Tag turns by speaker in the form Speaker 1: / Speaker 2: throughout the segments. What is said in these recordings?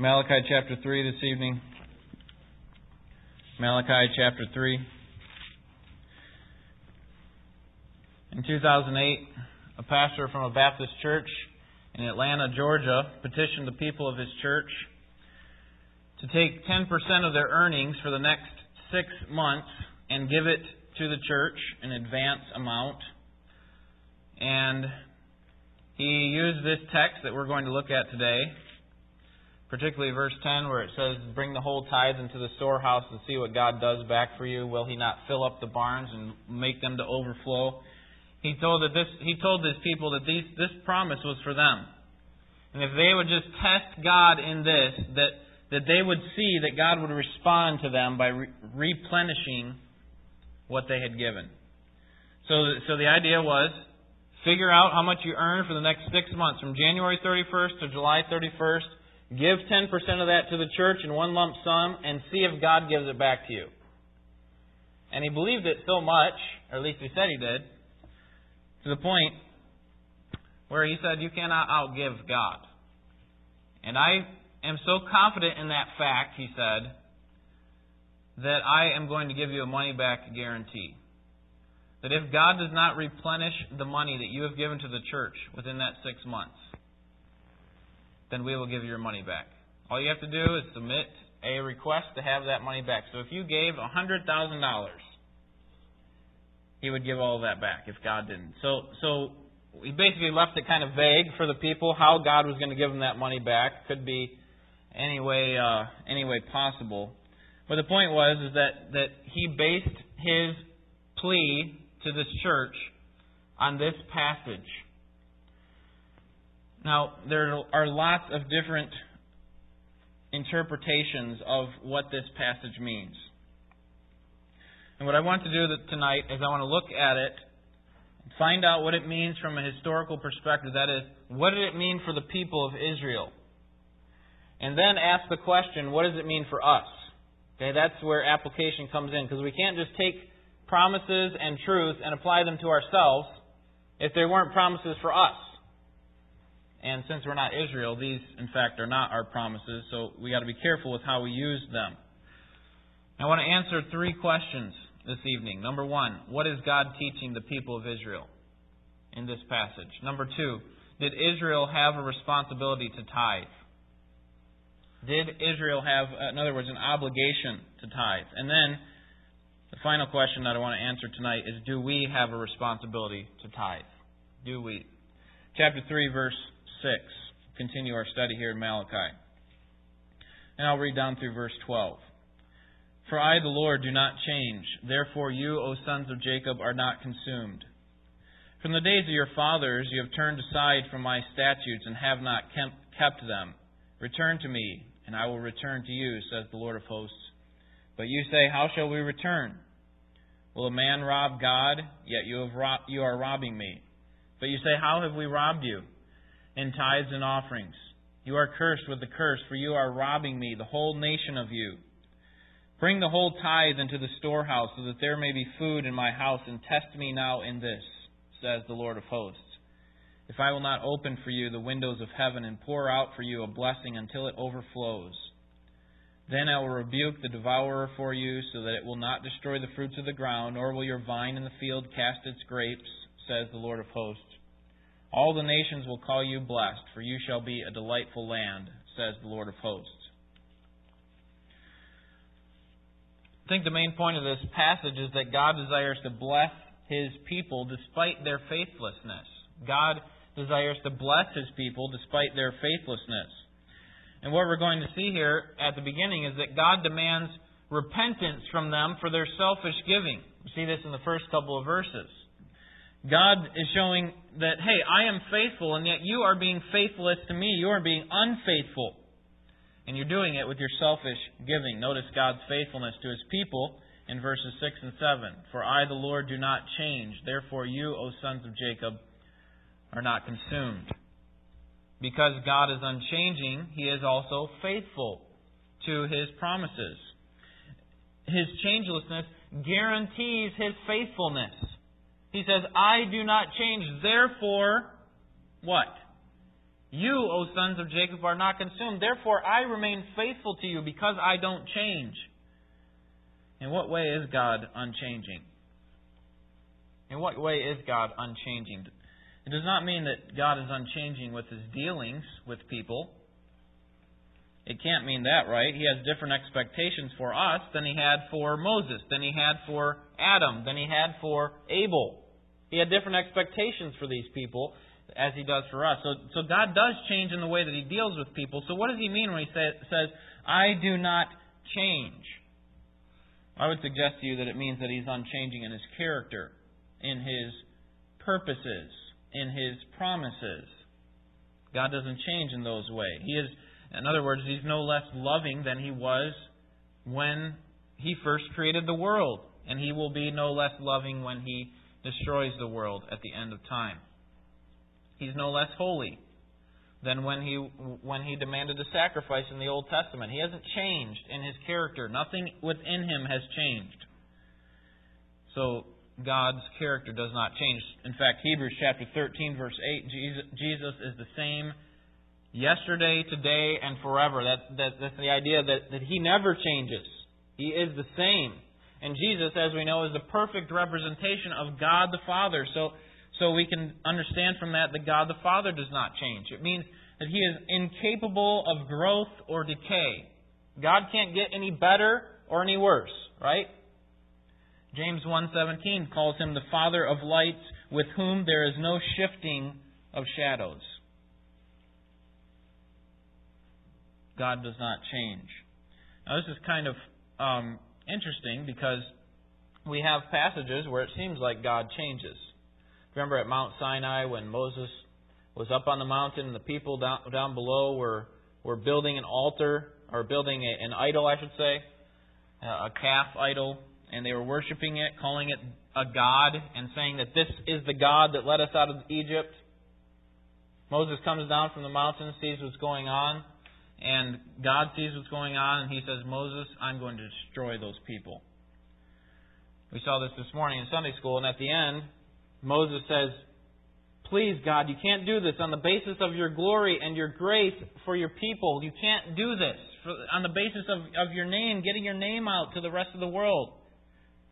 Speaker 1: Malachi chapter 3 this evening. Malachi chapter 3. In 2008, a pastor from a Baptist church in Atlanta, Georgia, petitioned the people of his church to take 10% of their earnings for the next six months and give it to the church, an advance amount. And he used this text that we're going to look at today particularly verse 10 where it says, Bring the whole tithe into the storehouse and see what God does back for you. Will he not fill up the barns and make them to overflow? He told that this he told his people that these, this promise was for them. And if they would just test God in this, that that they would see that God would respond to them by re- replenishing what they had given. So, so the idea was figure out how much you earn for the next six months, from January 31st to July 31st, Give 10% of that to the church in one lump sum and see if God gives it back to you. And he believed it so much, or at least he said he did, to the point where he said, You cannot outgive God. And I am so confident in that fact, he said, that I am going to give you a money back guarantee. That if God does not replenish the money that you have given to the church within that six months, then we will give you your money back. All you have to do is submit a request to have that money back. So if you gave $100,000, he would give all of that back if God didn't. So, so he basically left it kind of vague for the people how God was going to give them that money back. Could be any way, uh, any way possible. But the point was is that, that he based his plea to this church on this passage. Now, there are lots of different interpretations of what this passage means. And what I want to do tonight is I want to look at it, and find out what it means from a historical perspective. That is, what did it mean for the people of Israel? And then ask the question, what does it mean for us? Okay, that's where application comes in because we can't just take promises and truth and apply them to ourselves if they weren't promises for us. And since we're not Israel, these, in fact, are not our promises, so we got to be careful with how we use them. I want to answer three questions this evening. Number one, what is God teaching the people of Israel in this passage? Number two, did Israel have a responsibility to tithe? Did Israel have, in other words, an obligation to tithe? And then the final question that I want to answer tonight is do we have a responsibility to tithe? Do we? Chapter 3, verse 6. Continue our study here in Malachi. And I'll read down through verse 12. For I, the Lord, do not change. Therefore, you, O sons of Jacob, are not consumed. From the days of your fathers, you have turned aside from my statutes and have not kept them. Return to me, and I will return to you, says the Lord of hosts. But you say, How shall we return? Will a man rob God? Yet you, you are robbing me. But you say, How have we robbed you? In tithes and offerings. You are cursed with the curse, for you are robbing me, the whole nation of you. Bring the whole tithe into the storehouse, so that there may be food in my house, and test me now in this, says the Lord of hosts. If I will not open for you the windows of heaven and pour out for you a blessing until it overflows, then I will rebuke the devourer for you, so that it will not destroy the fruits of the ground, nor will your vine in the field cast its grapes, says the Lord of hosts. All the nations will call you blessed, for you shall be a delightful land, says the Lord of hosts. I think the main point of this passage is that God desires to bless his people despite their faithlessness. God desires to bless his people despite their faithlessness. And what we're going to see here at the beginning is that God demands repentance from them for their selfish giving. We see this in the first couple of verses. God is showing that, hey, I am faithful, and yet you are being faithless to me. You are being unfaithful. And you're doing it with your selfish giving. Notice God's faithfulness to his people in verses 6 and 7. For I, the Lord, do not change. Therefore, you, O sons of Jacob, are not consumed. Because God is unchanging, he is also faithful to his promises. His changelessness guarantees his faithfulness. He says, I do not change. Therefore, what? You, O sons of Jacob, are not consumed. Therefore, I remain faithful to you because I don't change. In what way is God unchanging? In what way is God unchanging? It does not mean that God is unchanging with his dealings with people. It can't mean that, right? He has different expectations for us than he had for Moses, than he had for Adam, than he had for Abel. He had different expectations for these people as he does for us. So, so God does change in the way that he deals with people. So what does he mean when he say, says, I do not change? I would suggest to you that it means that he's unchanging in his character, in his purposes, in his promises. God doesn't change in those ways. He is, in other words, he's no less loving than he was when he first created the world, and he will be no less loving when he destroys the world at the end of time. He's no less holy than when he when he demanded a sacrifice in the Old Testament. He hasn't changed in his character. Nothing within him has changed. So God's character does not change. In fact, Hebrews chapter 13 verse 8, Jesus is the same yesterday, today, and forever. That, that, that's the idea that, that he never changes. He is the same. And Jesus, as we know, is the perfect representation of God the Father. So, so we can understand from that that God the Father does not change. It means that He is incapable of growth or decay. God can't get any better or any worse, right? James 1:17 calls him the father of lights with whom there is no shifting of shadows. God does not change. Now this is kind of um, interesting because we have passages where it seems like God changes. Remember at Mount Sinai when Moses was up on the mountain and the people down, down below were, were building an altar, or building a, an idol, I should say, a calf idol, and they were worshiping it, calling it a god, and saying that this is the God that led us out of Egypt. Moses comes down from the mountain, sees what's going on, and God sees what's going on, and he says, Moses, I'm going to destroy those people. We saw this this morning in Sunday school, and at the end, Moses says, Please, God, you can't do this on the basis of your glory and your grace for your people. You can't do this for, on the basis of, of your name, getting your name out to the rest of the world.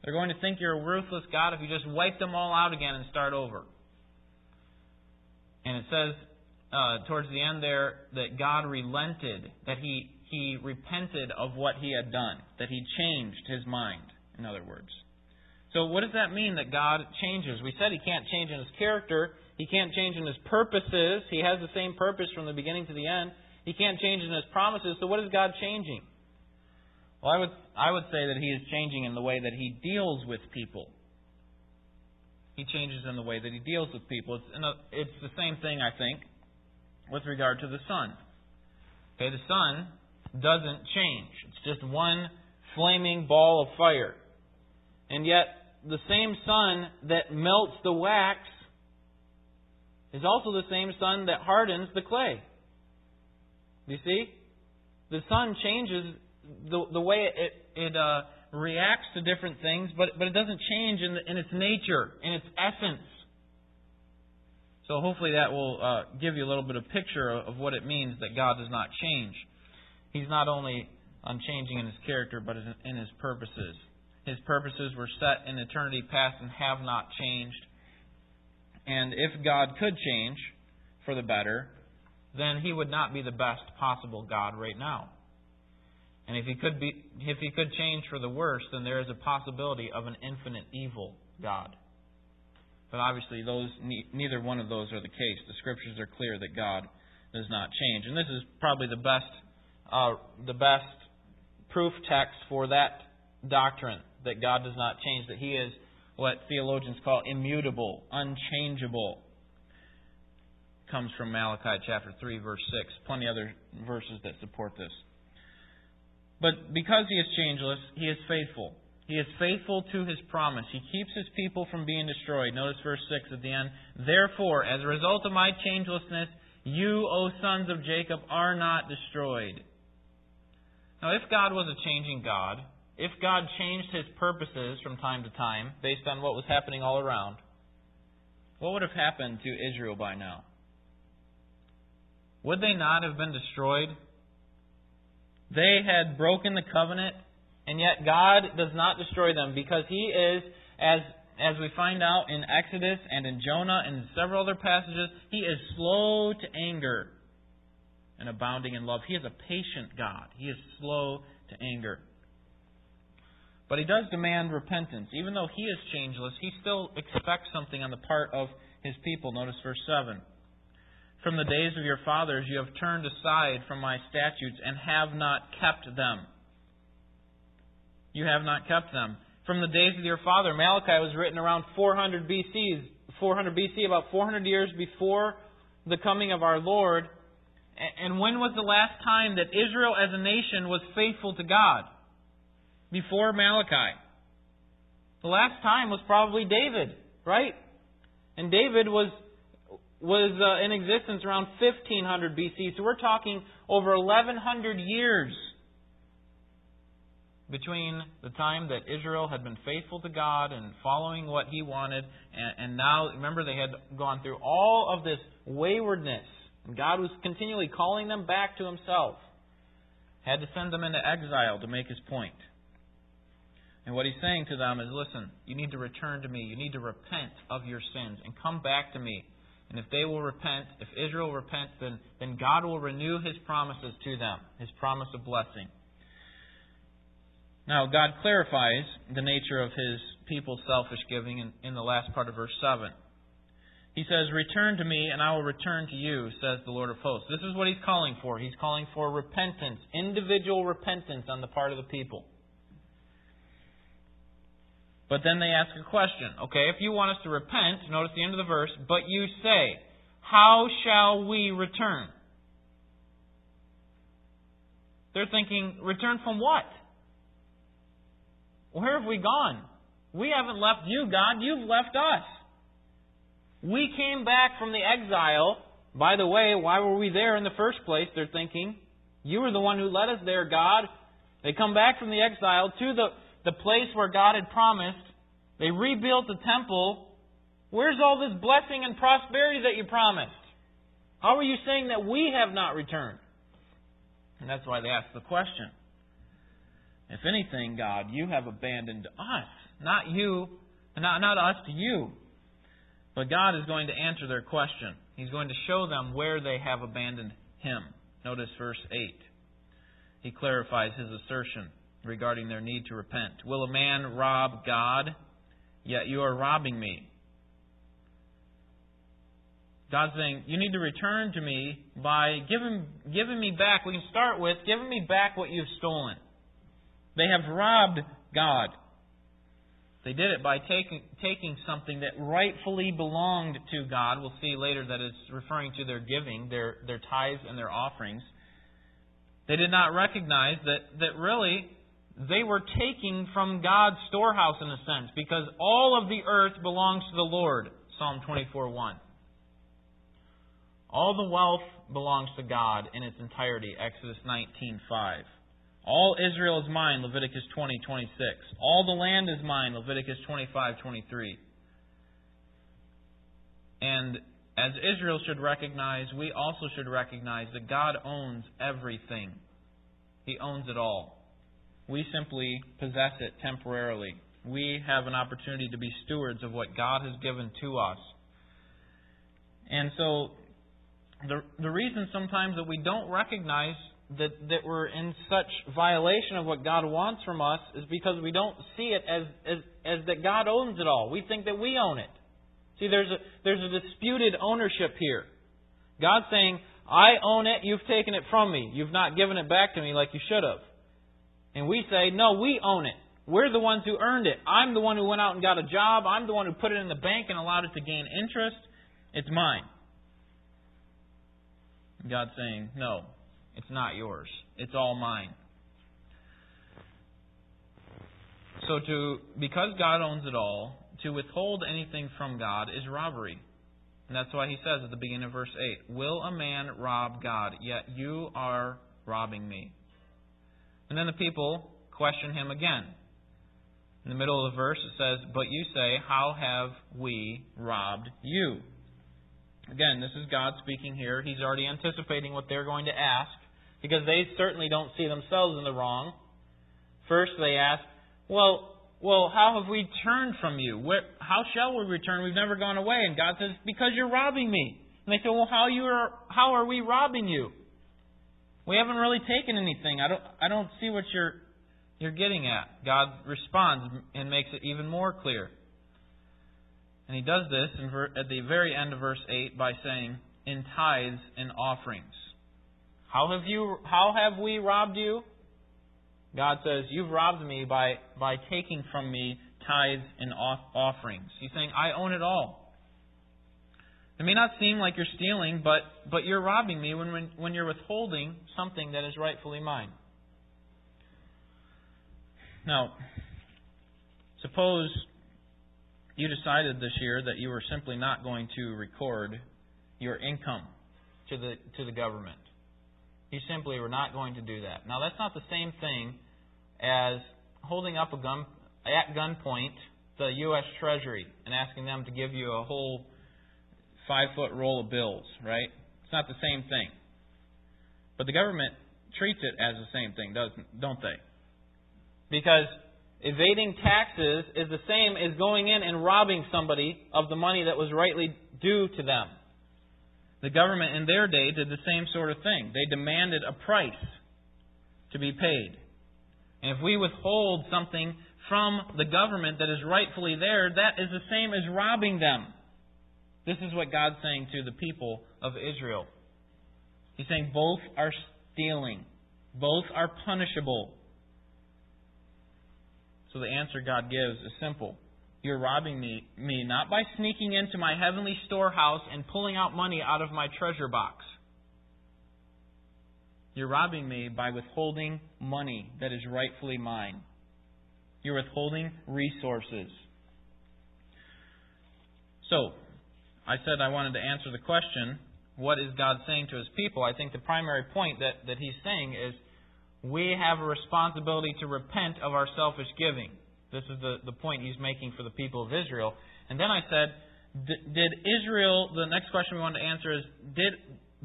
Speaker 1: They're going to think you're a worthless God if you just wipe them all out again and start over. And it says uh, towards the end there that God relented, that he, he repented of what he had done, that he changed his mind, in other words. So, what does that mean that God changes? We said he can't change in his character, he can't change in his purposes. He has the same purpose from the beginning to the end. He can't change in his promises. So, what is God changing? Well, I would, I would say that he is changing in the way that he deals with people. He changes in the way that he deals with people. It's, it's the same thing, I think, with regard to the sun. Okay, the sun doesn't change. It's just one flaming ball of fire. And yet, the same sun that melts the wax is also the same sun that hardens the clay. You see? The sun changes the, the way it, it uh, reacts to different things, but, but it doesn't change in, the, in its nature, in its essence. So hopefully that will uh, give you a little bit of picture of, what it means that God does not change. He's not only unchanging in his character, but in his purposes. His purposes were set in eternity past and have not changed. And if God could change for the better, then he would not be the best possible God right now. And if he could be if he could change for the worse, then there is a possibility of an infinite evil God. But obviously, those neither one of those are the case. The scriptures are clear that God does not change, and this is probably the best uh, the best proof text for that doctrine that God does not change, that He is what theologians call immutable, unchangeable. Comes from Malachi chapter 3, verse 6. Plenty other verses that support this. But because He is changeless, He is faithful. He is faithful to his promise. He keeps his people from being destroyed. Notice verse 6 at the end. Therefore, as a result of my changelessness, you, O sons of Jacob, are not destroyed. Now, if God was a changing God, if God changed his purposes from time to time based on what was happening all around, what would have happened to Israel by now? would they not have been destroyed? They had broken the covenant, and yet God does not destroy them because He is, as, as we find out in Exodus and in Jonah and in several other passages, He is slow to anger and abounding in love. He is a patient God. He is slow to anger. But He does demand repentance. Even though He is changeless, He still expects something on the part of His people. Notice verse 7. From the days of your fathers you have turned aside from my statutes and have not kept them. You have not kept them. From the days of your father, Malachi was written around 400 BC, 400 BC, about 400 years before the coming of our Lord. And when was the last time that Israel as a nation was faithful to God? Before Malachi. The last time was probably David, right? And David was was uh, in existence around 1500 BC. So we're talking over 1100 years between the time that Israel had been faithful to God and following what He wanted, and, and now, remember, they had gone through all of this waywardness. And God was continually calling them back to Himself. Had to send them into exile to make His point. And what He's saying to them is listen, you need to return to me. You need to repent of your sins and come back to me. And if they will repent, if Israel repents, then, then God will renew his promises to them, his promise of blessing. Now, God clarifies the nature of his people's selfish giving in, in the last part of verse 7. He says, Return to me, and I will return to you, says the Lord of hosts. This is what he's calling for. He's calling for repentance, individual repentance on the part of the people. But then they ask a question. Okay, if you want us to repent, notice the end of the verse, but you say, How shall we return? They're thinking, Return from what? Where have we gone? We haven't left you, God. You've left us. We came back from the exile. By the way, why were we there in the first place? They're thinking. You were the one who led us there, God. They come back from the exile to the the place where God had promised. They rebuilt the temple. Where's all this blessing and prosperity that you promised? How are you saying that we have not returned? And that's why they ask the question. If anything, God, you have abandoned us, not you, not, not us to you. But God is going to answer their question. He's going to show them where they have abandoned Him. Notice verse 8. He clarifies his assertion regarding their need to repent. Will a man rob God? Yet you are robbing me. God's saying, You need to return to me by giving, giving me back. We can start with giving me back what you've stolen. They have robbed God. They did it by taking, taking something that rightfully belonged to God. We'll see later that it's referring to their giving, their, their tithes and their offerings. They did not recognize that, that really they were taking from God's storehouse in a sense, because all of the earth belongs to the Lord. Psalm 24 1. All the wealth belongs to God in its entirety. Exodus 19 5. All Israel is mine. Leviticus 20 26. All the land is mine. Leviticus 25 23. And as Israel should recognize, we also should recognize that God owns everything. He owns it all. We simply possess it temporarily. We have an opportunity to be stewards of what God has given to us. And so, the, the reason sometimes that we don't recognize that, that we're in such violation of what God wants from us is because we don't see it as, as, as that God owns it all. We think that we own it. See, there's a, there's a disputed ownership here. God's saying, I own it, you've taken it from me. You've not given it back to me like you should have. And we say, no, we own it. We're the ones who earned it. I'm the one who went out and got a job. I'm the one who put it in the bank and allowed it to gain interest. It's mine. God's saying, no, it's not yours. It's all mine. So to because God owns it all, to withhold anything from God is robbery. And that's why he says at the beginning of verse 8, Will a man rob God? Yet you are robbing me. And then the people question him again. In the middle of the verse, it says, But you say, How have we robbed you? Again, this is God speaking here. He's already anticipating what they're going to ask because they certainly don't see themselves in the wrong. First, they ask, "Well, well, how have we turned from you? Where, how shall we return? We've never gone away." And God says, "Because you're robbing me." And they say, "Well, how you are? How are we robbing you? We haven't really taken anything. I don't. I don't see what you're you're getting at." God responds and makes it even more clear. And he does this at the very end of verse 8 by saying, in tithes and offerings. How have you how have we robbed you? God says, You've robbed me by, by taking from me tithes and offerings. He's saying, I own it all. It may not seem like you're stealing, but, but you're robbing me when, when, when you're withholding something that is rightfully mine. Now, suppose you decided this year that you were simply not going to record your income to the to the government. You simply were not going to do that. Now that's not the same thing as holding up a gun at gunpoint the U.S. Treasury and asking them to give you a whole five foot roll of bills, right? It's not the same thing. But the government treats it as the same thing, doesn't don't they? Because Evading taxes is the same as going in and robbing somebody of the money that was rightly due to them. The government in their day did the same sort of thing. They demanded a price to be paid. And if we withhold something from the government that is rightfully there, that is the same as robbing them. This is what God's saying to the people of Israel. He's saying both are stealing, both are punishable. So the answer God gives is simple. You're robbing me, me not by sneaking into my heavenly storehouse and pulling out money out of my treasure box. You're robbing me by withholding money that is rightfully mine. You're withholding resources. So, I said I wanted to answer the question what is God saying to his people? I think the primary point that, that he's saying is we have a responsibility to repent of our selfish giving. This is the, the point he's making for the people of Israel. And then I said, did Israel, the next question we want to answer is, did,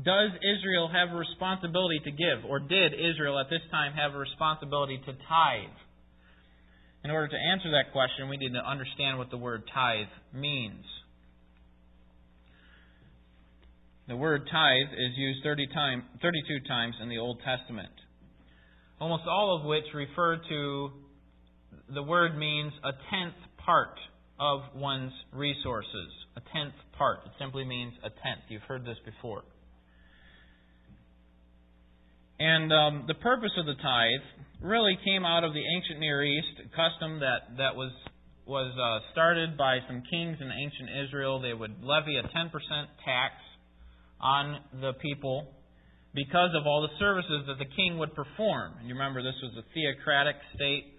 Speaker 1: does Israel have a responsibility to give? Or did Israel at this time have a responsibility to tithe? In order to answer that question, we need to understand what the word tithe means. The word tithe is used 30 time, 32 times in the Old Testament almost all of which refer to the word means a tenth part of one's resources. A tenth part. It simply means a tenth. You've heard this before. And um, the purpose of the tithe really came out of the ancient Near East, custom that, that was, was uh, started by some kings in ancient Israel. They would levy a 10% tax on the people because of all the services that the king would perform. And you remember this was a theocratic state.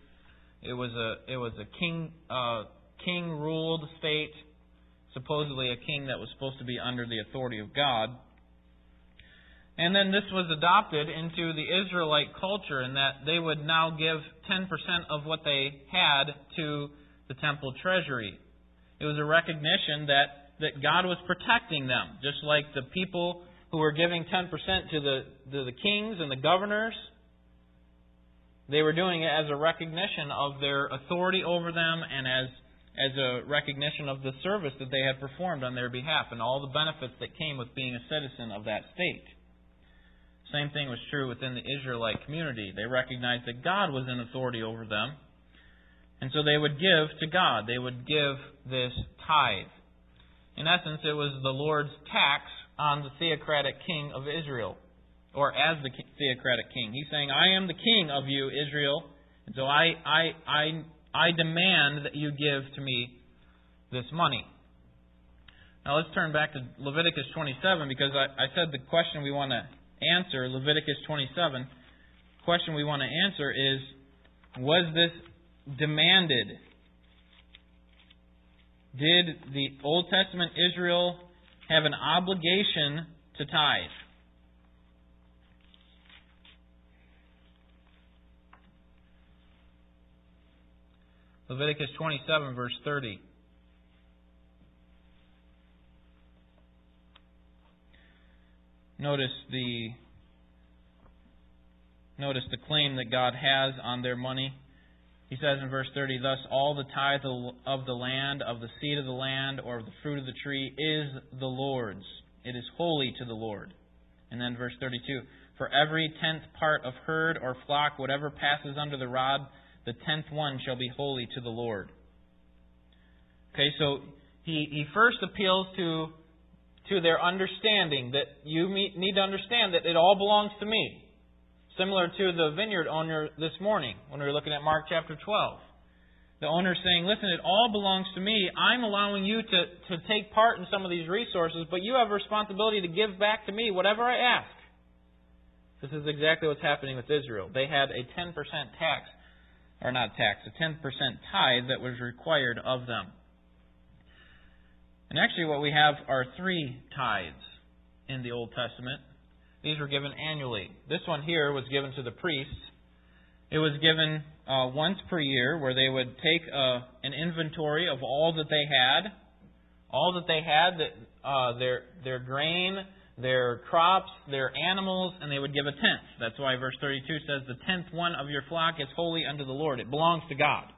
Speaker 1: It was a it was a king uh, king ruled state, supposedly a king that was supposed to be under the authority of God. And then this was adopted into the Israelite culture in that they would now give 10% of what they had to the temple treasury. It was a recognition that, that God was protecting them, just like the people who were giving 10% to the, to the kings and the governors. They were doing it as a recognition of their authority over them and as, as a recognition of the service that they had performed on their behalf and all the benefits that came with being a citizen of that state. Same thing was true within the Israelite community. They recognized that God was in authority over them. And so they would give to God. They would give this tithe. In essence, it was the Lord's tax on the theocratic king of Israel, or as the theocratic king. He's saying, I am the king of you, Israel, and so I, I, I, I demand that you give to me this money. Now let's turn back to Leviticus 27 because I, I said the question we want to answer, Leviticus 27, question we want to answer is, was this demanded? Did the Old Testament Israel have an obligation to tithe. Leviticus 27, verse 30. notice the notice the claim that God has on their money. He says in verse 30, Thus all the tithe of the land, of the seed of the land, or of the fruit of the tree is the Lord's. It is holy to the Lord. And then verse 32, For every tenth part of herd or flock, whatever passes under the rod, the tenth one shall be holy to the Lord. Okay, so he, he first appeals to, to their understanding that you need to understand that it all belongs to me. Similar to the vineyard owner this morning when we were looking at Mark chapter 12. The owner saying, Listen, it all belongs to me. I'm allowing you to, to take part in some of these resources, but you have a responsibility to give back to me whatever I ask. This is exactly what's happening with Israel. They had a 10% tax, or not tax, a 10% tithe that was required of them. And actually, what we have are three tithes in the Old Testament. These were given annually. This one here was given to the priests. It was given uh, once per year, where they would take uh, an inventory of all that they had, all that they had, that uh, their their grain, their crops, their animals, and they would give a tenth. That's why verse 32 says, "The tenth one of your flock is holy unto the Lord; it belongs to God."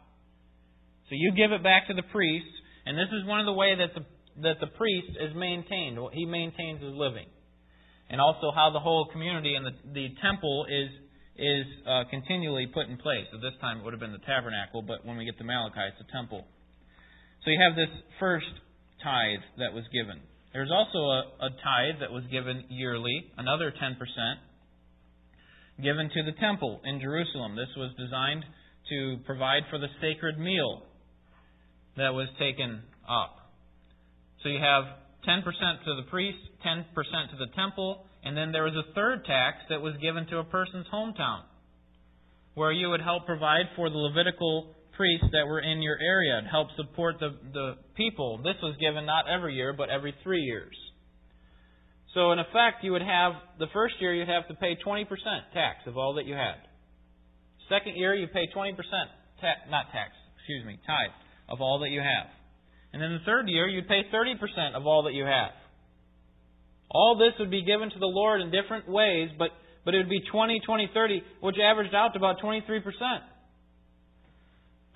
Speaker 1: So you give it back to the priest, and this is one of the way that the that the priest is maintained. He maintains his living and also how the whole community and the, the temple is is uh, continually put in place. At this time, it would have been the tabernacle, but when we get to Malachi, it's the temple. So you have this first tithe that was given. There's also a, a tithe that was given yearly, another 10%, given to the temple in Jerusalem. This was designed to provide for the sacred meal that was taken up. So you have 10% to the priest, 10% to the temple, and then there was a third tax that was given to a person's hometown, where you would help provide for the Levitical priests that were in your area and help support the, the people. This was given not every year, but every three years. So, in effect, you would have, the first year you'd have to pay 20% tax of all that you had. Second year, you pay 20%, ta- not tax, excuse me, tithe of all that you have. And in the third year, you'd pay 30% of all that you have. All this would be given to the Lord in different ways, but, but it would be 20, 20, 30, which averaged out to about 23%.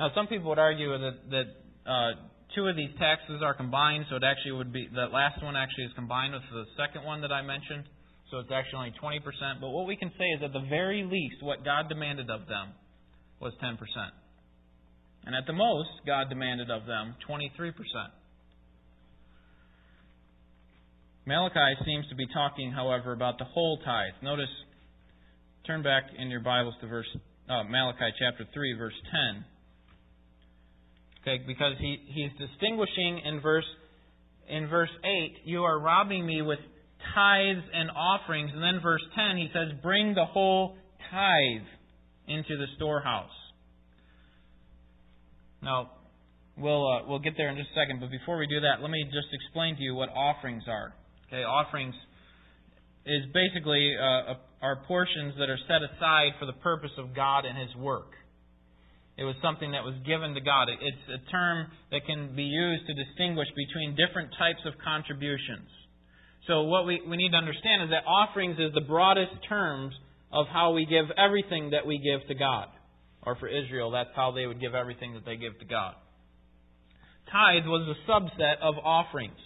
Speaker 1: Now, some people would argue that, that uh, two of these taxes are combined, so it actually would be, the last one actually is combined with the second one that I mentioned, so it's actually only 20%. But what we can say is at the very least, what God demanded of them was 10%. And at the most, God demanded of them 23%. Malachi seems to be talking, however, about the whole tithe. Notice, turn back in your Bibles to verse uh, Malachi chapter 3, verse 10. Okay, because he, he's distinguishing in verse in verse 8, you are robbing me with tithes and offerings. And then verse 10, he says, bring the whole tithe into the storehouse. Now, we'll uh, we'll get there in just a second. But before we do that, let me just explain to you what offerings are. Okay, offerings is basically uh, are portions that are set aside for the purpose of God and His work. It was something that was given to God. It's a term that can be used to distinguish between different types of contributions. So what we, we need to understand is that offerings is the broadest terms of how we give everything that we give to God or for Israel, that's how they would give everything that they give to God. Tithe was a subset of offerings.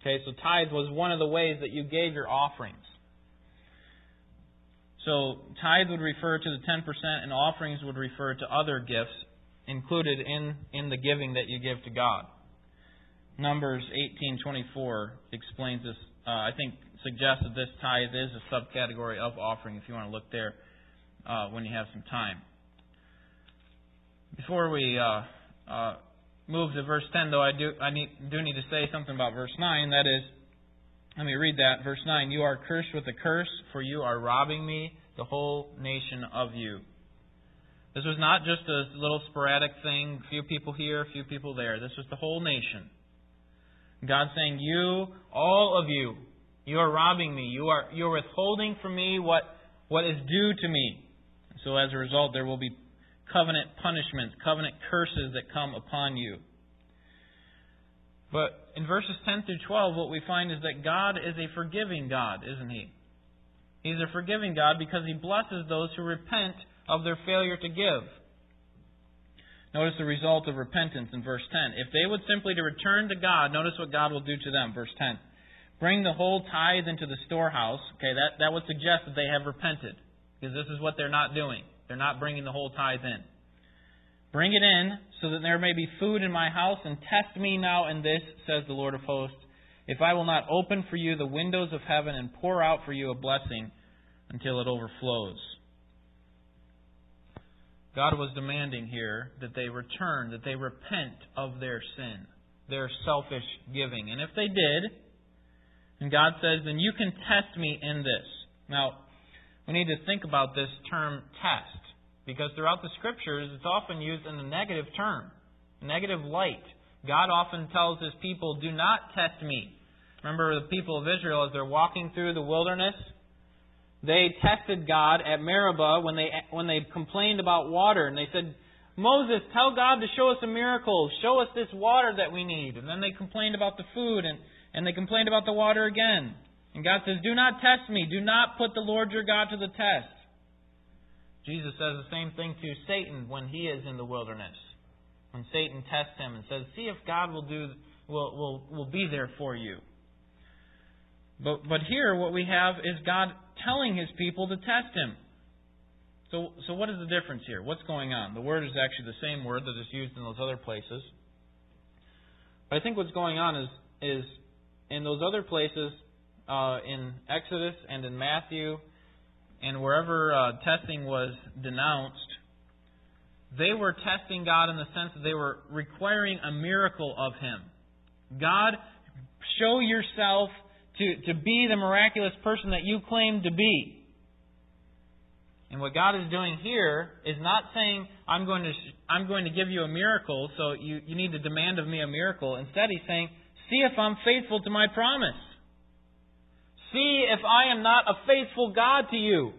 Speaker 1: Okay, so tithe was one of the ways that you gave your offerings. So tithe would refer to the 10%, and offerings would refer to other gifts included in, in the giving that you give to God. Numbers 18:24 explains this. Uh, I think suggests that this tithe is a subcategory of offering. If you want to look there uh, when you have some time. Before we uh, uh, move to verse 10, though, I do I need, do need to say something about verse 9. That is, let me read that. Verse 9 You are cursed with a curse, for you are robbing me, the whole nation of you. This was not just a little sporadic thing, a few people here, a few people there. This was the whole nation. God saying, You, all of you, you are robbing me. You are you are withholding from me what, what is due to me. So as a result, there will be covenant punishments, covenant curses that come upon you. But in verses 10 through 12, what we find is that God is a forgiving God, isn't He? He's a forgiving God because He blesses those who repent of their failure to give. Notice the result of repentance in verse 10. If they would simply to return to God, notice what God will do to them. Verse 10. Bring the whole tithe into the storehouse. Okay, that, that would suggest that they have repented. Because this is what they're not doing. They're not bringing the whole tithe in. Bring it in, so that there may be food in my house, and test me now in this, says the Lord of hosts, if I will not open for you the windows of heaven and pour out for you a blessing until it overflows. God was demanding here that they return, that they repent of their sin, their selfish giving. And if they did, and God says, then you can test me in this. Now, we need to think about this term test, because throughout the scriptures, it's often used in a negative term, negative light. God often tells his people, do not test me. Remember the people of Israel as they're walking through the wilderness? They tested God at Meribah when they, when they complained about water. And they said, Moses, tell God to show us a miracle. Show us this water that we need. And then they complained about the food and, and they complained about the water again. And God says, Do not test me. Do not put the Lord your God to the test. Jesus says the same thing to Satan when he is in the wilderness. When Satan tests him and says, See if God will do will will, will be there for you. But but here what we have is God telling his people to test him. So, so what is the difference here? What's going on? The word is actually the same word that is used in those other places. But I think what's going on is, is in those other places, uh, in Exodus and in Matthew, and wherever uh, testing was denounced, they were testing God in the sense that they were requiring a miracle of Him. God, show yourself to, to be the miraculous person that you claim to be. And what God is doing here is not saying, I'm going to, I'm going to give you a miracle, so you, you need to demand of me a miracle. Instead, He's saying, See if I'm faithful to my promise. See if I am not a faithful God to you.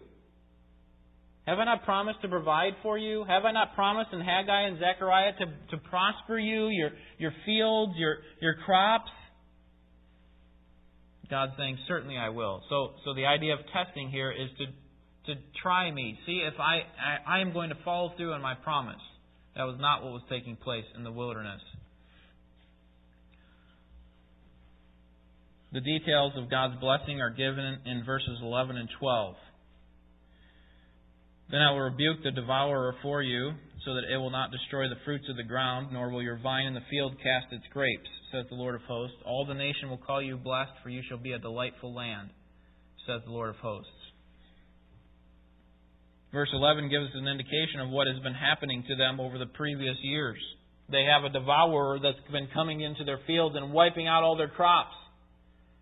Speaker 1: Have I not promised to provide for you? Have I not promised in Haggai and Zechariah to, to prosper you, your, your fields, your, your crops? God's saying, certainly I will. So, so the idea of testing here is to, to try me, see if I, I, I am going to follow through on my promise. That was not what was taking place in the wilderness. The details of God's blessing are given in verses 11 and 12. Then I will rebuke the devourer for you, so that it will not destroy the fruits of the ground, nor will your vine in the field cast its grapes, says the Lord of hosts. All the nation will call you blessed, for you shall be a delightful land, says the Lord of hosts. Verse 11 gives us an indication of what has been happening to them over the previous years. They have a devourer that's been coming into their fields and wiping out all their crops.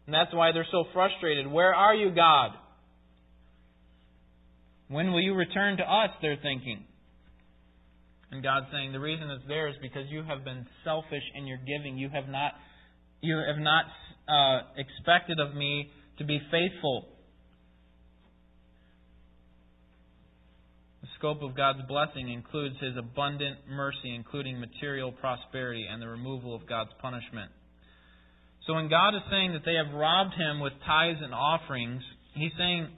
Speaker 1: And that's why they're so frustrated. Where are you, God? When will you return to us? They're thinking. And God's saying the reason it's there is because you have been selfish in your giving. You have not, you have not uh, expected of me to be faithful. The scope of God's blessing includes His abundant mercy, including material prosperity and the removal of God's punishment. So when God is saying that they have robbed Him with tithes and offerings, He's saying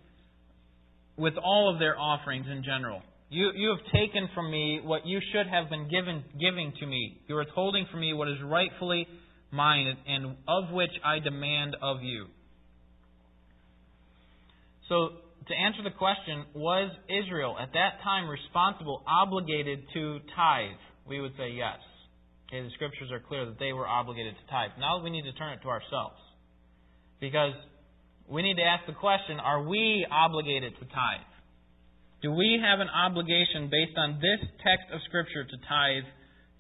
Speaker 1: with all of their offerings in general. You, you have taken from me what you should have been given, giving to me. You are withholding from me what is rightfully mine, and of which I demand of you. So, to answer the question, was Israel at that time responsible, obligated to tithe? We would say yes. Okay, the scriptures are clear that they were obligated to tithe. Now we need to turn it to ourselves. Because we need to ask the question are we obligated to tithe? Do we have an obligation based on this text of Scripture to tithe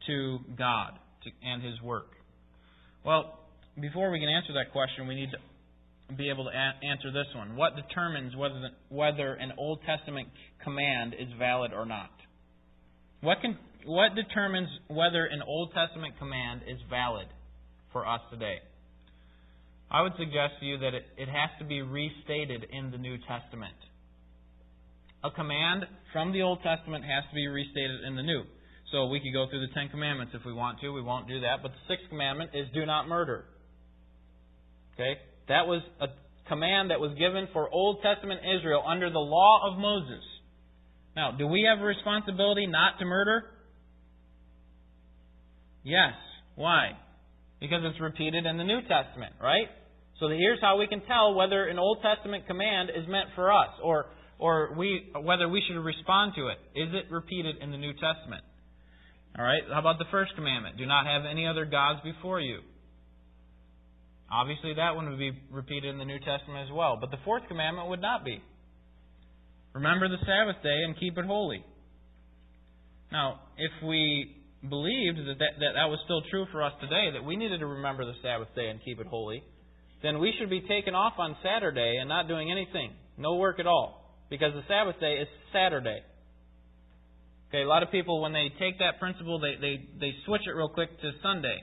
Speaker 1: to God and His work? Well, before we can answer that question, we need to be able to answer this one. What determines whether, the, whether an Old Testament command is valid or not? What, can, what determines whether an Old Testament command is valid for us today? I would suggest to you that it, has to be restated in the New Testament a command from the Old Testament has to be restated in the New. So we could go through the Ten Commandments if we want to. We won't do that. But the sixth commandment is do not murder. Okay? That was a command that was given for Old Testament Israel under the law of Moses. Now, do we have a responsibility not to murder? Yes. Why? Because it's repeated in the New Testament, right? So here's how we can tell whether an Old Testament command is meant for us or or we whether we should respond to it. Is it repeated in the New Testament? All right. How about the first commandment? Do not have any other gods before you. Obviously, that one would be repeated in the New Testament as well. But the fourth commandment would not be. Remember the Sabbath day and keep it holy. Now, if we believed that that, that that was still true for us today, that we needed to remember the Sabbath day and keep it holy, then we should be taken off on Saturday and not doing anything. No work at all. Because the Sabbath day is Saturday. Okay, a lot of people when they take that principle they, they, they switch it real quick to Sunday.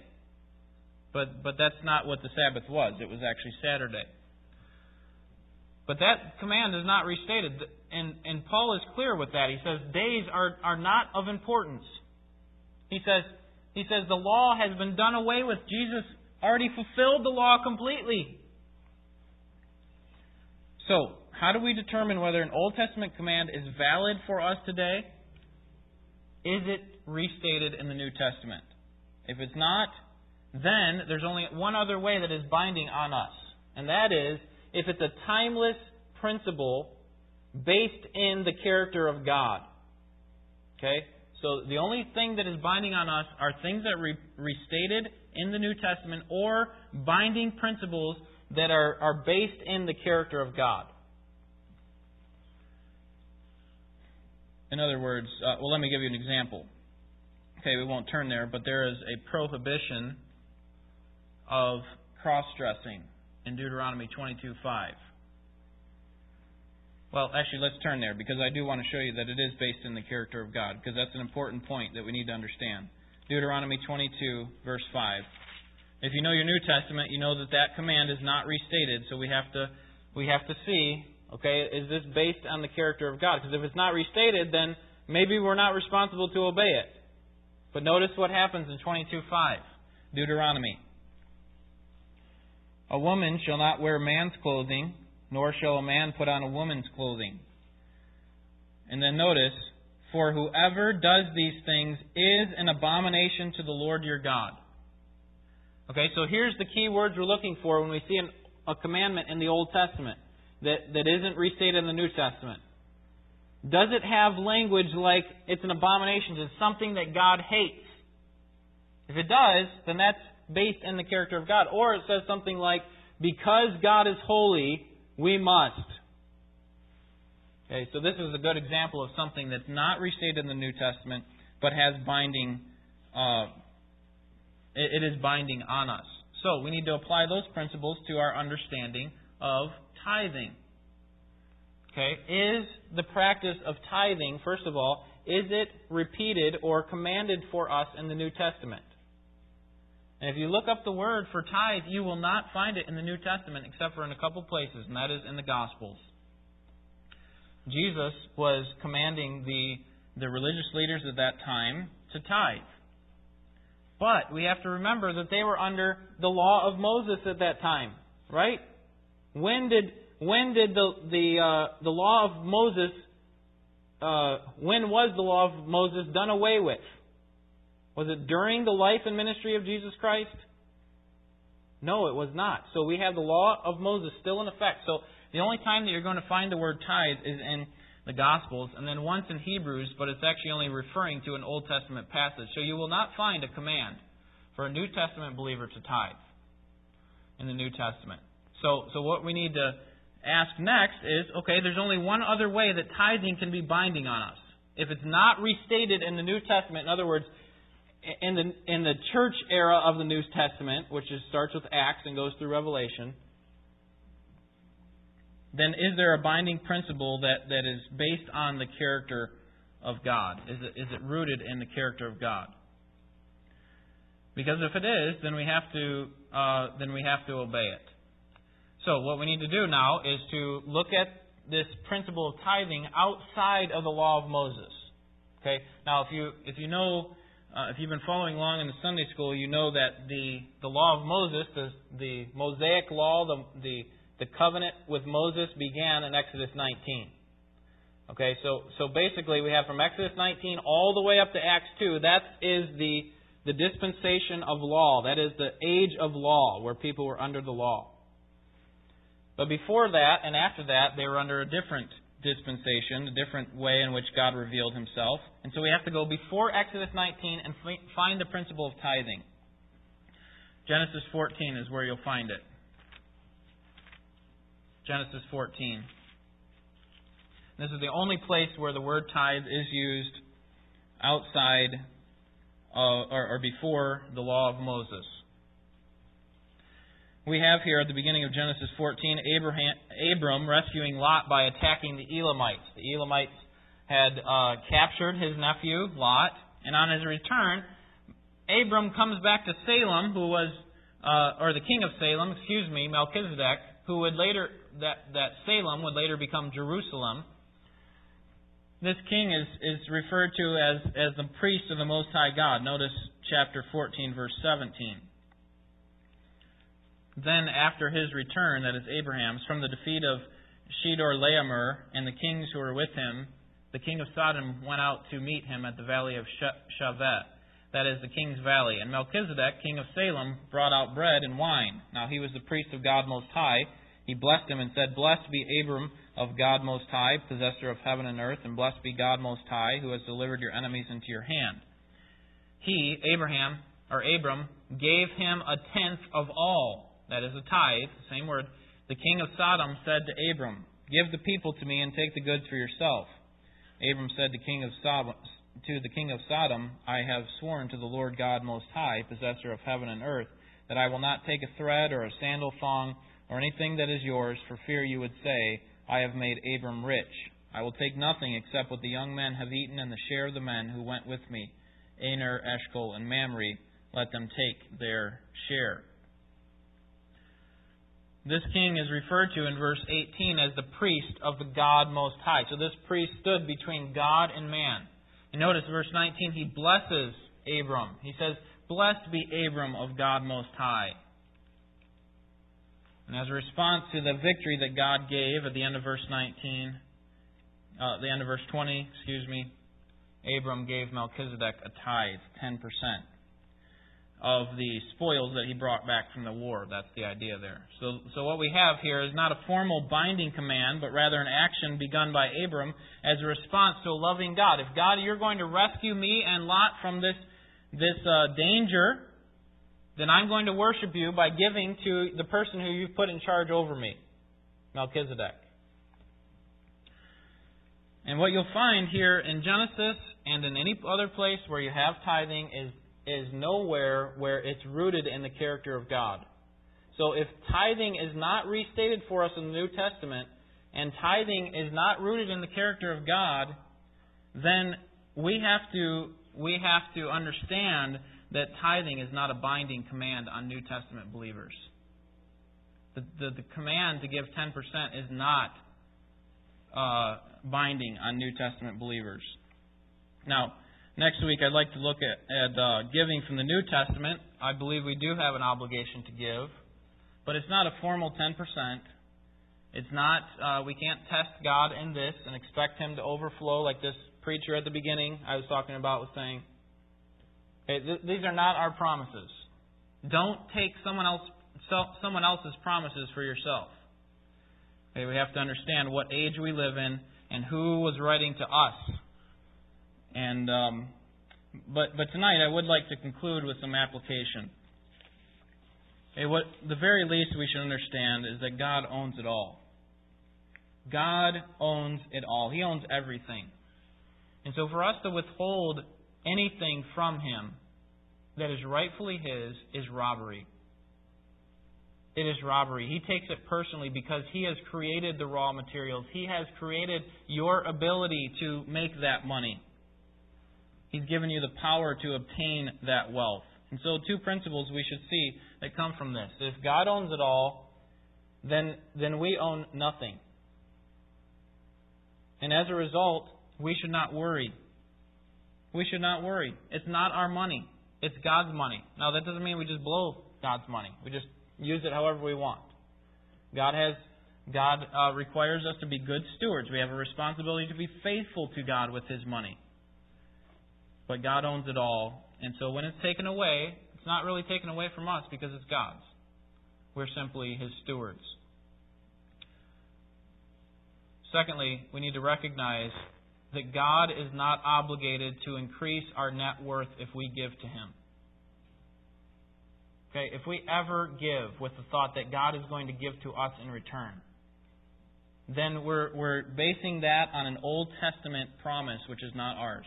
Speaker 1: But but that's not what the Sabbath was. It was actually Saturday. But that command is not restated. And and Paul is clear with that. He says days are, are not of importance. He says he says the law has been done away with. Jesus already fulfilled the law completely. So, how do we determine whether an Old Testament command is valid for us today? Is it restated in the New Testament? If it's not, then there's only one other way that is binding on us, and that is if it's a timeless principle based in the character of God. Okay? So the only thing that is binding on us are things that are restated in the New Testament or binding principles that are, are based in the character of God. In other words, uh, well, let me give you an example. Okay, we won't turn there, but there is a prohibition of cross dressing in Deuteronomy 22 5. Well, actually, let's turn there because I do want to show you that it is based in the character of God because that's an important point that we need to understand. Deuteronomy 22, verse 5. If you know your New Testament, you know that that command is not restated, so we have to we have to see, okay, is this based on the character of God? Because if it's not restated, then maybe we're not responsible to obey it. But notice what happens in 22:5, Deuteronomy. A woman shall not wear man's clothing, nor shall a man put on a woman's clothing. And then notice, for whoever does these things is an abomination to the Lord your God. Okay, so here's the key words we're looking for when we see an, a commandment in the Old Testament that, that isn't restated in the New Testament. Does it have language like it's an abomination, it's something that God hates? If it does, then that's based in the character of God. Or it says something like, because God is holy, we must. Okay, so this is a good example of something that's not restated in the New Testament, but has binding. Uh, it is binding on us. So we need to apply those principles to our understanding of tithing. Okay, is the practice of tithing, first of all, is it repeated or commanded for us in the New Testament? And if you look up the word for tithe, you will not find it in the New Testament except for in a couple places, and that is in the Gospels. Jesus was commanding the, the religious leaders at that time to tithe. But we have to remember that they were under the law of Moses at that time, right? When did when did the the uh, the law of Moses uh, when was the law of Moses done away with? Was it during the life and ministry of Jesus Christ? No, it was not. So we have the law of Moses still in effect. So the only time that you're going to find the word tithe is in the Gospels, and then once in Hebrews, but it's actually only referring to an Old Testament passage. So you will not find a command for a New Testament believer to tithe in the New Testament. So, so what we need to ask next is okay, there's only one other way that tithing can be binding on us. If it's not restated in the New Testament, in other words, in the in the church era of the New Testament, which is, starts with Acts and goes through Revelation, then is there a binding principle that, that is based on the character of God? Is it, is it rooted in the character of God? Because if it is, then we have to uh, then we have to obey it. So what we need to do now is to look at this principle of tithing outside of the law of Moses. Okay. Now, if you if you know uh, if you've been following along in the Sunday school, you know that the the law of Moses, the the Mosaic law, the the the covenant with Moses began in Exodus 19. Okay, so so basically we have from Exodus 19 all the way up to Acts 2. That is the the dispensation of law. That is the age of law, where people were under the law. But before that and after that, they were under a different dispensation, a different way in which God revealed himself. And so we have to go before Exodus 19 and find the principle of tithing. Genesis 14 is where you'll find it. Genesis 14. This is the only place where the word tithe is used outside or, or before the law of Moses. We have here at the beginning of Genesis 14 Abraham, Abram rescuing Lot by attacking the Elamites. The Elamites had uh, captured his nephew, Lot, and on his return, Abram comes back to Salem, who was, uh, or the king of Salem, excuse me, Melchizedek, who would later, that, that Salem would later become Jerusalem. This king is, is referred to as, as the priest of the Most High God. Notice chapter 14, verse 17. Then, after his return, that is Abraham's, from the defeat of Chedorlaomer and the kings who were with him, the king of Sodom went out to meet him at the valley of Shaveh, that is the king's valley. And Melchizedek, king of Salem, brought out bread and wine. Now he was the priest of God Most High. He blessed him and said, Blessed be Abram of God Most High, possessor of heaven and earth, and blessed be God Most High, who has delivered your enemies into your hand. He, Abraham, or Abram, gave him a tenth of all that is a tithe, same word, the king of Sodom said to Abram, Give the people to me and take the goods for yourself. Abram said to, king of Sodom, to the king of Sodom, I have sworn to the Lord God Most High, possessor of heaven and earth, that I will not take a thread or a sandal thong or anything that is yours, for fear you would say, I have made Abram rich. I will take nothing except what the young men have eaten and the share of the men who went with me, Aner, Eshcol, and Mamre. Let them take their share. This king is referred to in verse 18 as the priest of the God Most High. So this priest stood between God and man. And notice verse 19, he blesses Abram. He says, Blessed be Abram of God Most High. And as a response to the victory that God gave at the end of verse 19, uh, the end of verse 20, excuse me, Abram gave Melchizedek a tithe, 10% of the spoils that he brought back from the war. That's the idea there. So, so what we have here is not a formal binding command, but rather an action begun by Abram as a response to a loving God. If God, you're going to rescue me and Lot from this this uh, danger, then I'm going to worship you by giving to the person who you've put in charge over me, Melchizedek. And what you'll find here in Genesis and in any other place where you have tithing is is nowhere where it's rooted in the character of God. So if tithing is not restated for us in the New Testament, and tithing is not rooted in the character of God, then we have to we have to understand that tithing is not a binding command on New Testament believers. The, the, the command to give 10% is not uh, binding on New Testament believers. Now, Next week, I'd like to look at, at uh, giving from the New Testament. I believe we do have an obligation to give, but it's not a formal 10%. It's not, uh, we can't test God in this and expect Him to overflow like this preacher at the beginning I was talking about was saying. Okay, th- these are not our promises. Don't take someone else someone else's promises for yourself. Okay, we have to understand what age we live in and who was writing to us and um, but but tonight I would like to conclude with some application. Okay, what the very least we should understand is that God owns it all. God owns it all. He owns everything. And so for us to withhold anything from him that is rightfully his is robbery. It is robbery. He takes it personally because he has created the raw materials. He has created your ability to make that money. He's given you the power to obtain that wealth. And so, two principles we should see that come from this. If God owns it all, then, then we own nothing. And as a result, we should not worry. we should not worry. It's not our money. It's God's money. Now, that doesn't mean we just blow God's money. We just use it however we want. God has God uh, requires us to be good stewards. We have a responsibility to be faithful to God with His money. But God owns it all. And so when it's taken away, it's not really taken away from us because it's God's. We're simply His stewards. Secondly, we need to recognize that God is not obligated to increase our net worth if we give to Him. Okay, if we ever give with the thought that God is going to give to us in return, then we're, we're basing that on an Old Testament promise which is not ours.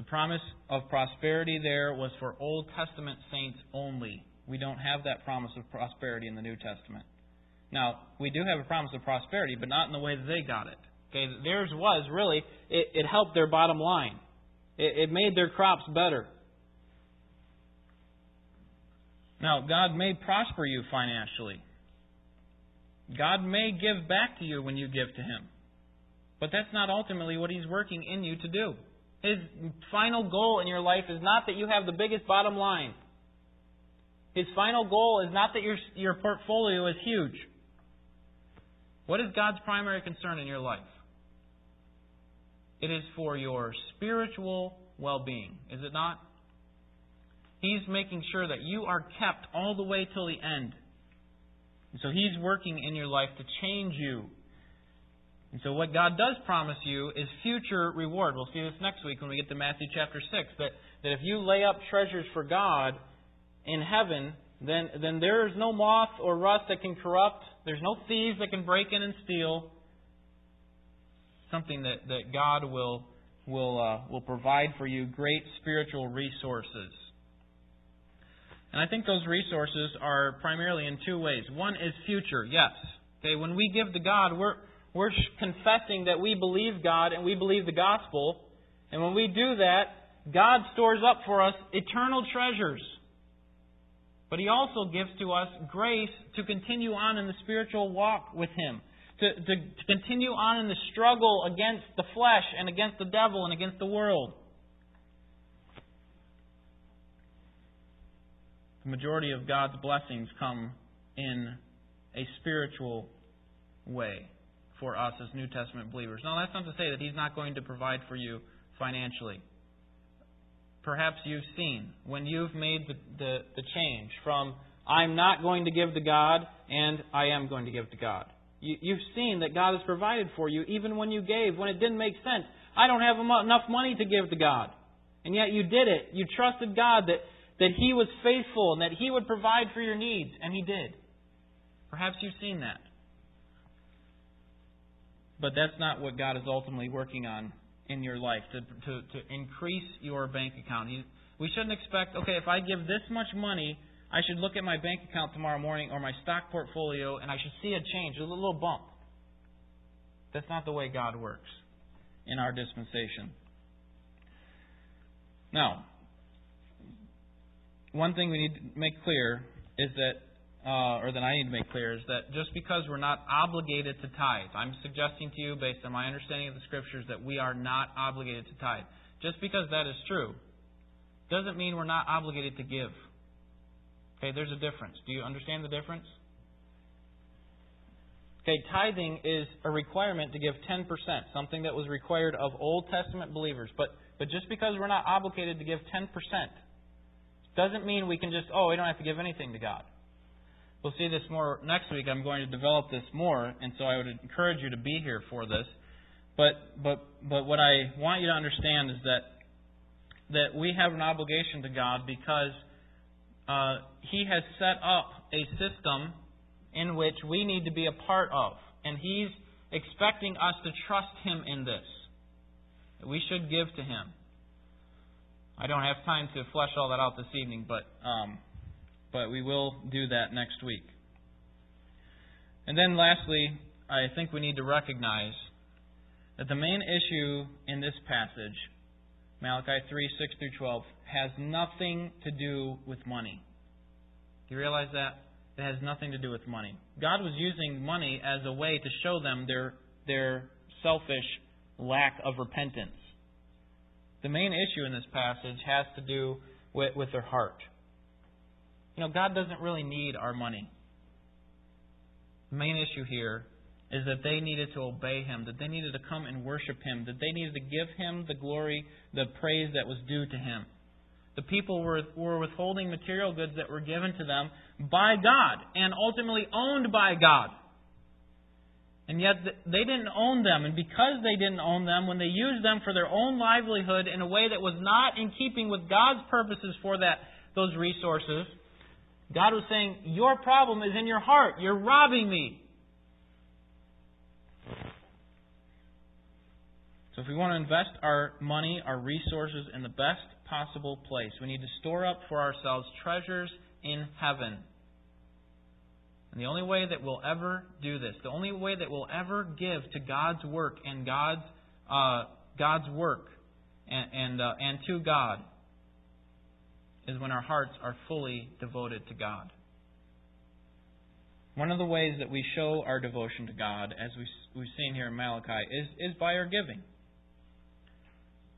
Speaker 1: The promise of prosperity there was for Old Testament saints only. We don't have that promise of prosperity in the New Testament. Now, we do have a promise of prosperity, but not in the way that they got it. Okay, theirs was really it, it helped their bottom line. It, it made their crops better. Now, God may prosper you financially. God may give back to you when you give to Him. But that's not ultimately what He's working in you to do. His final goal in your life is not that you have the biggest bottom line. His final goal is not that your, your portfolio is huge. What is God's primary concern in your life? It is for your spiritual well being, is it not? He's making sure that you are kept all the way till the end. And so He's working in your life to change you. And so what God does promise you is future reward. We'll see this next week when we get to Matthew chapter 6. That, that if you lay up treasures for God in heaven, then, then there is no moth or rust that can corrupt. There's no thieves that can break in and steal something that, that God will, will, uh, will provide for you great spiritual resources. And I think those resources are primarily in two ways. One is future, yes. Okay, when we give to God, we're, we're confessing that we believe God and we believe the gospel. And when we do that, God stores up for us eternal treasures. But He also gives to us grace to continue on in the spiritual walk with Him to, to, to continue on in the struggle against the flesh and against the devil and against the world. The majority of God's blessings come in a spiritual way for us as New Testament believers. Now, that's not to say that He's not going to provide for you financially. Perhaps you've seen when you've made the, the, the change from I'm not going to give to God and I am going to give to God. You, you've seen that God has provided for you even when you gave, when it didn't make sense. I don't have enough money to give to God. And yet you did it. You trusted God that, that He was faithful and that He would provide for your needs. And He did. Perhaps you've seen that. But that's not what God is ultimately working on in your life to, to, to increase your bank account. we shouldn't expect, okay, if I give this much money, I should look at my bank account tomorrow morning or my stock portfolio and I should see a change, a little bump. That's not the way God works in our dispensation. Now, one thing we need to make clear is that, uh, or that I need to make clear, is that just because we're not obligated to tithe, I'm suggesting to you, based on my understanding of the Scriptures, that we are not obligated to tithe. Just because that is true doesn't mean we're not obligated to give. Okay, there's a difference. Do you understand the difference? Okay, tithing is a requirement to give 10%, something that was required of Old Testament believers. But, but just because we're not obligated to give 10%, doesn't mean we can just, oh, we don't have to give anything to God. We'll see this more next week. I'm going to develop this more, and so I would encourage you to be here for this. But, but, but what I want you to understand is that, that we have an obligation to God because uh, he has set up a system in which we need to be a part of. And He's expecting us to trust Him in this. We should give to Him. I don't have time to flesh all that out this evening, but um, but we will do that next week. And then lastly, I think we need to recognize that the main issue in this passage, Malachi 3 6 through 12, has nothing to do with money. Do you realize that? It has nothing to do with money. God was using money as a way to show them their, their selfish lack of repentance. the main issue in this passage has to do with, with their heart. You know, God doesn't really need our money. The main issue here is that they needed to obey Him, that they needed to come and worship Him, that they needed to give Him the glory, the praise that was due to Him. The people were, were withholding material goods that were given to them by God and ultimately owned by God. And yet they didn't own them. And because they didn't own them, when they used them for their own livelihood in a way that was not in keeping with God's purposes for that, those resources, God was saying, Your problem is in your heart. You're robbing me. So if we want to invest our money, our resources in the best possible place, we need to store up for ourselves treasures in heaven. And the only way that we'll ever do this, the only way that we'll ever give to God's work and God's uh, God's work and and, uh, and to God is when our hearts are fully devoted to God. One of the ways that we show our devotion to God, as we, we've seen here in Malachi, is, is by our giving.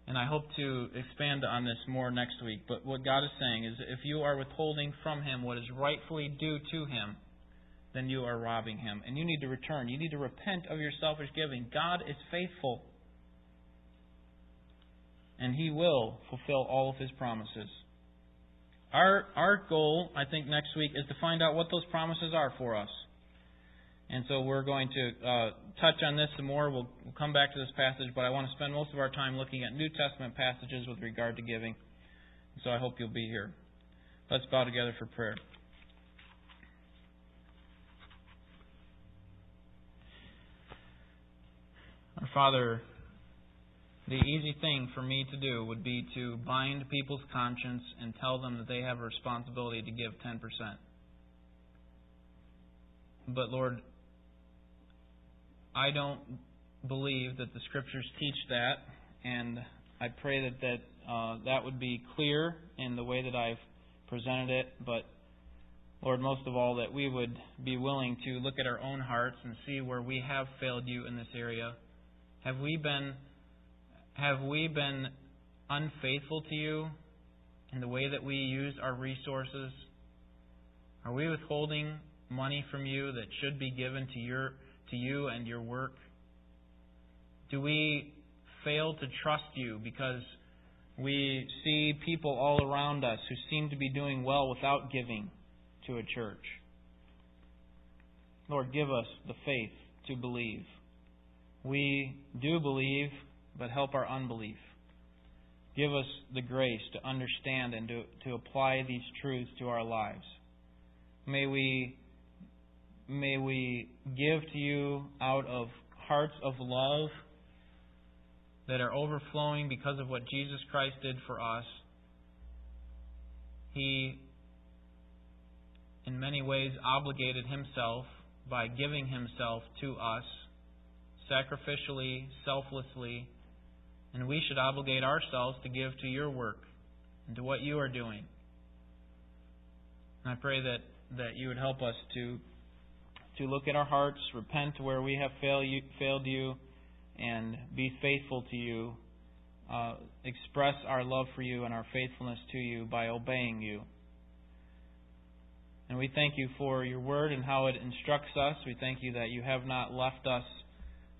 Speaker 1: And I hope to expand on this more next week. But what God is saying is if you are withholding from Him what is rightfully due to Him, then you are robbing Him. And you need to return. You need to repent of your selfish giving. God is faithful. And He will fulfill all of His promises. Our, our goal, I think, next week is to find out what those promises are for us. And so we're going to uh, touch on this some more. We'll, we'll come back to this passage, but I want to spend most of our time looking at New Testament passages with regard to giving. So I hope you'll be here. Let's bow together for prayer. Our Father, the easy thing for me to do would be to bind people's conscience and tell them that they have a responsibility to give 10%. But Lord, I don't believe that the Scriptures teach that, and I pray that that uh, that would be clear in the way that I've presented it. But Lord, most of all, that we would be willing to look at our own hearts and see where we have failed you in this area. Have we been have we been unfaithful to you in the way that we use our resources? Are we withholding money from you that should be given to your to you and your work? Do we fail to trust you because we see people all around us who seem to be doing well without giving to a church? Lord, give us the faith to believe. We do believe but help our unbelief. Give us the grace to understand and to, to apply these truths to our lives. May we, may we give to you out of hearts of love that are overflowing because of what Jesus Christ did for us. He, in many ways, obligated himself by giving himself to us sacrificially, selflessly, and we should obligate ourselves to give to your work and to what you are doing. And I pray that, that you would help us to to look at our hearts, repent where we have failed you, failed you and be faithful to you. Uh, express our love for you and our faithfulness to you by obeying you. And we thank you for your word and how it instructs us. We thank you that you have not left us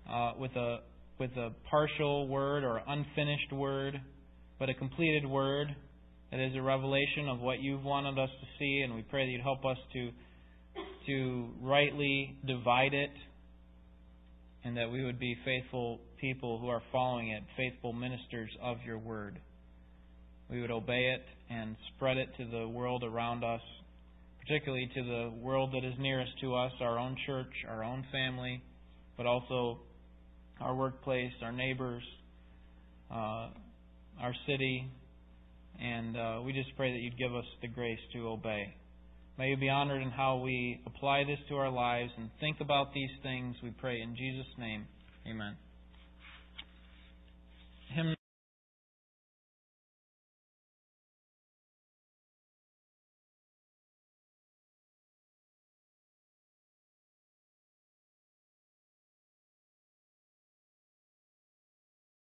Speaker 1: uh, with a with a partial word or unfinished word, but a completed word that is a revelation of what you've wanted us to see, and we pray that you'd help us to to rightly divide it, and that we would be faithful people who are following it, faithful ministers of your word. We would obey it and spread it to the world around us, particularly to the world that is nearest to us, our own church, our own family, but also our workplace, our neighbors, uh, our city, and uh, we just pray that you'd give us the grace to obey. May you be honored in how we apply this to our lives and think about these things, we pray in Jesus' name. Amen. Hymn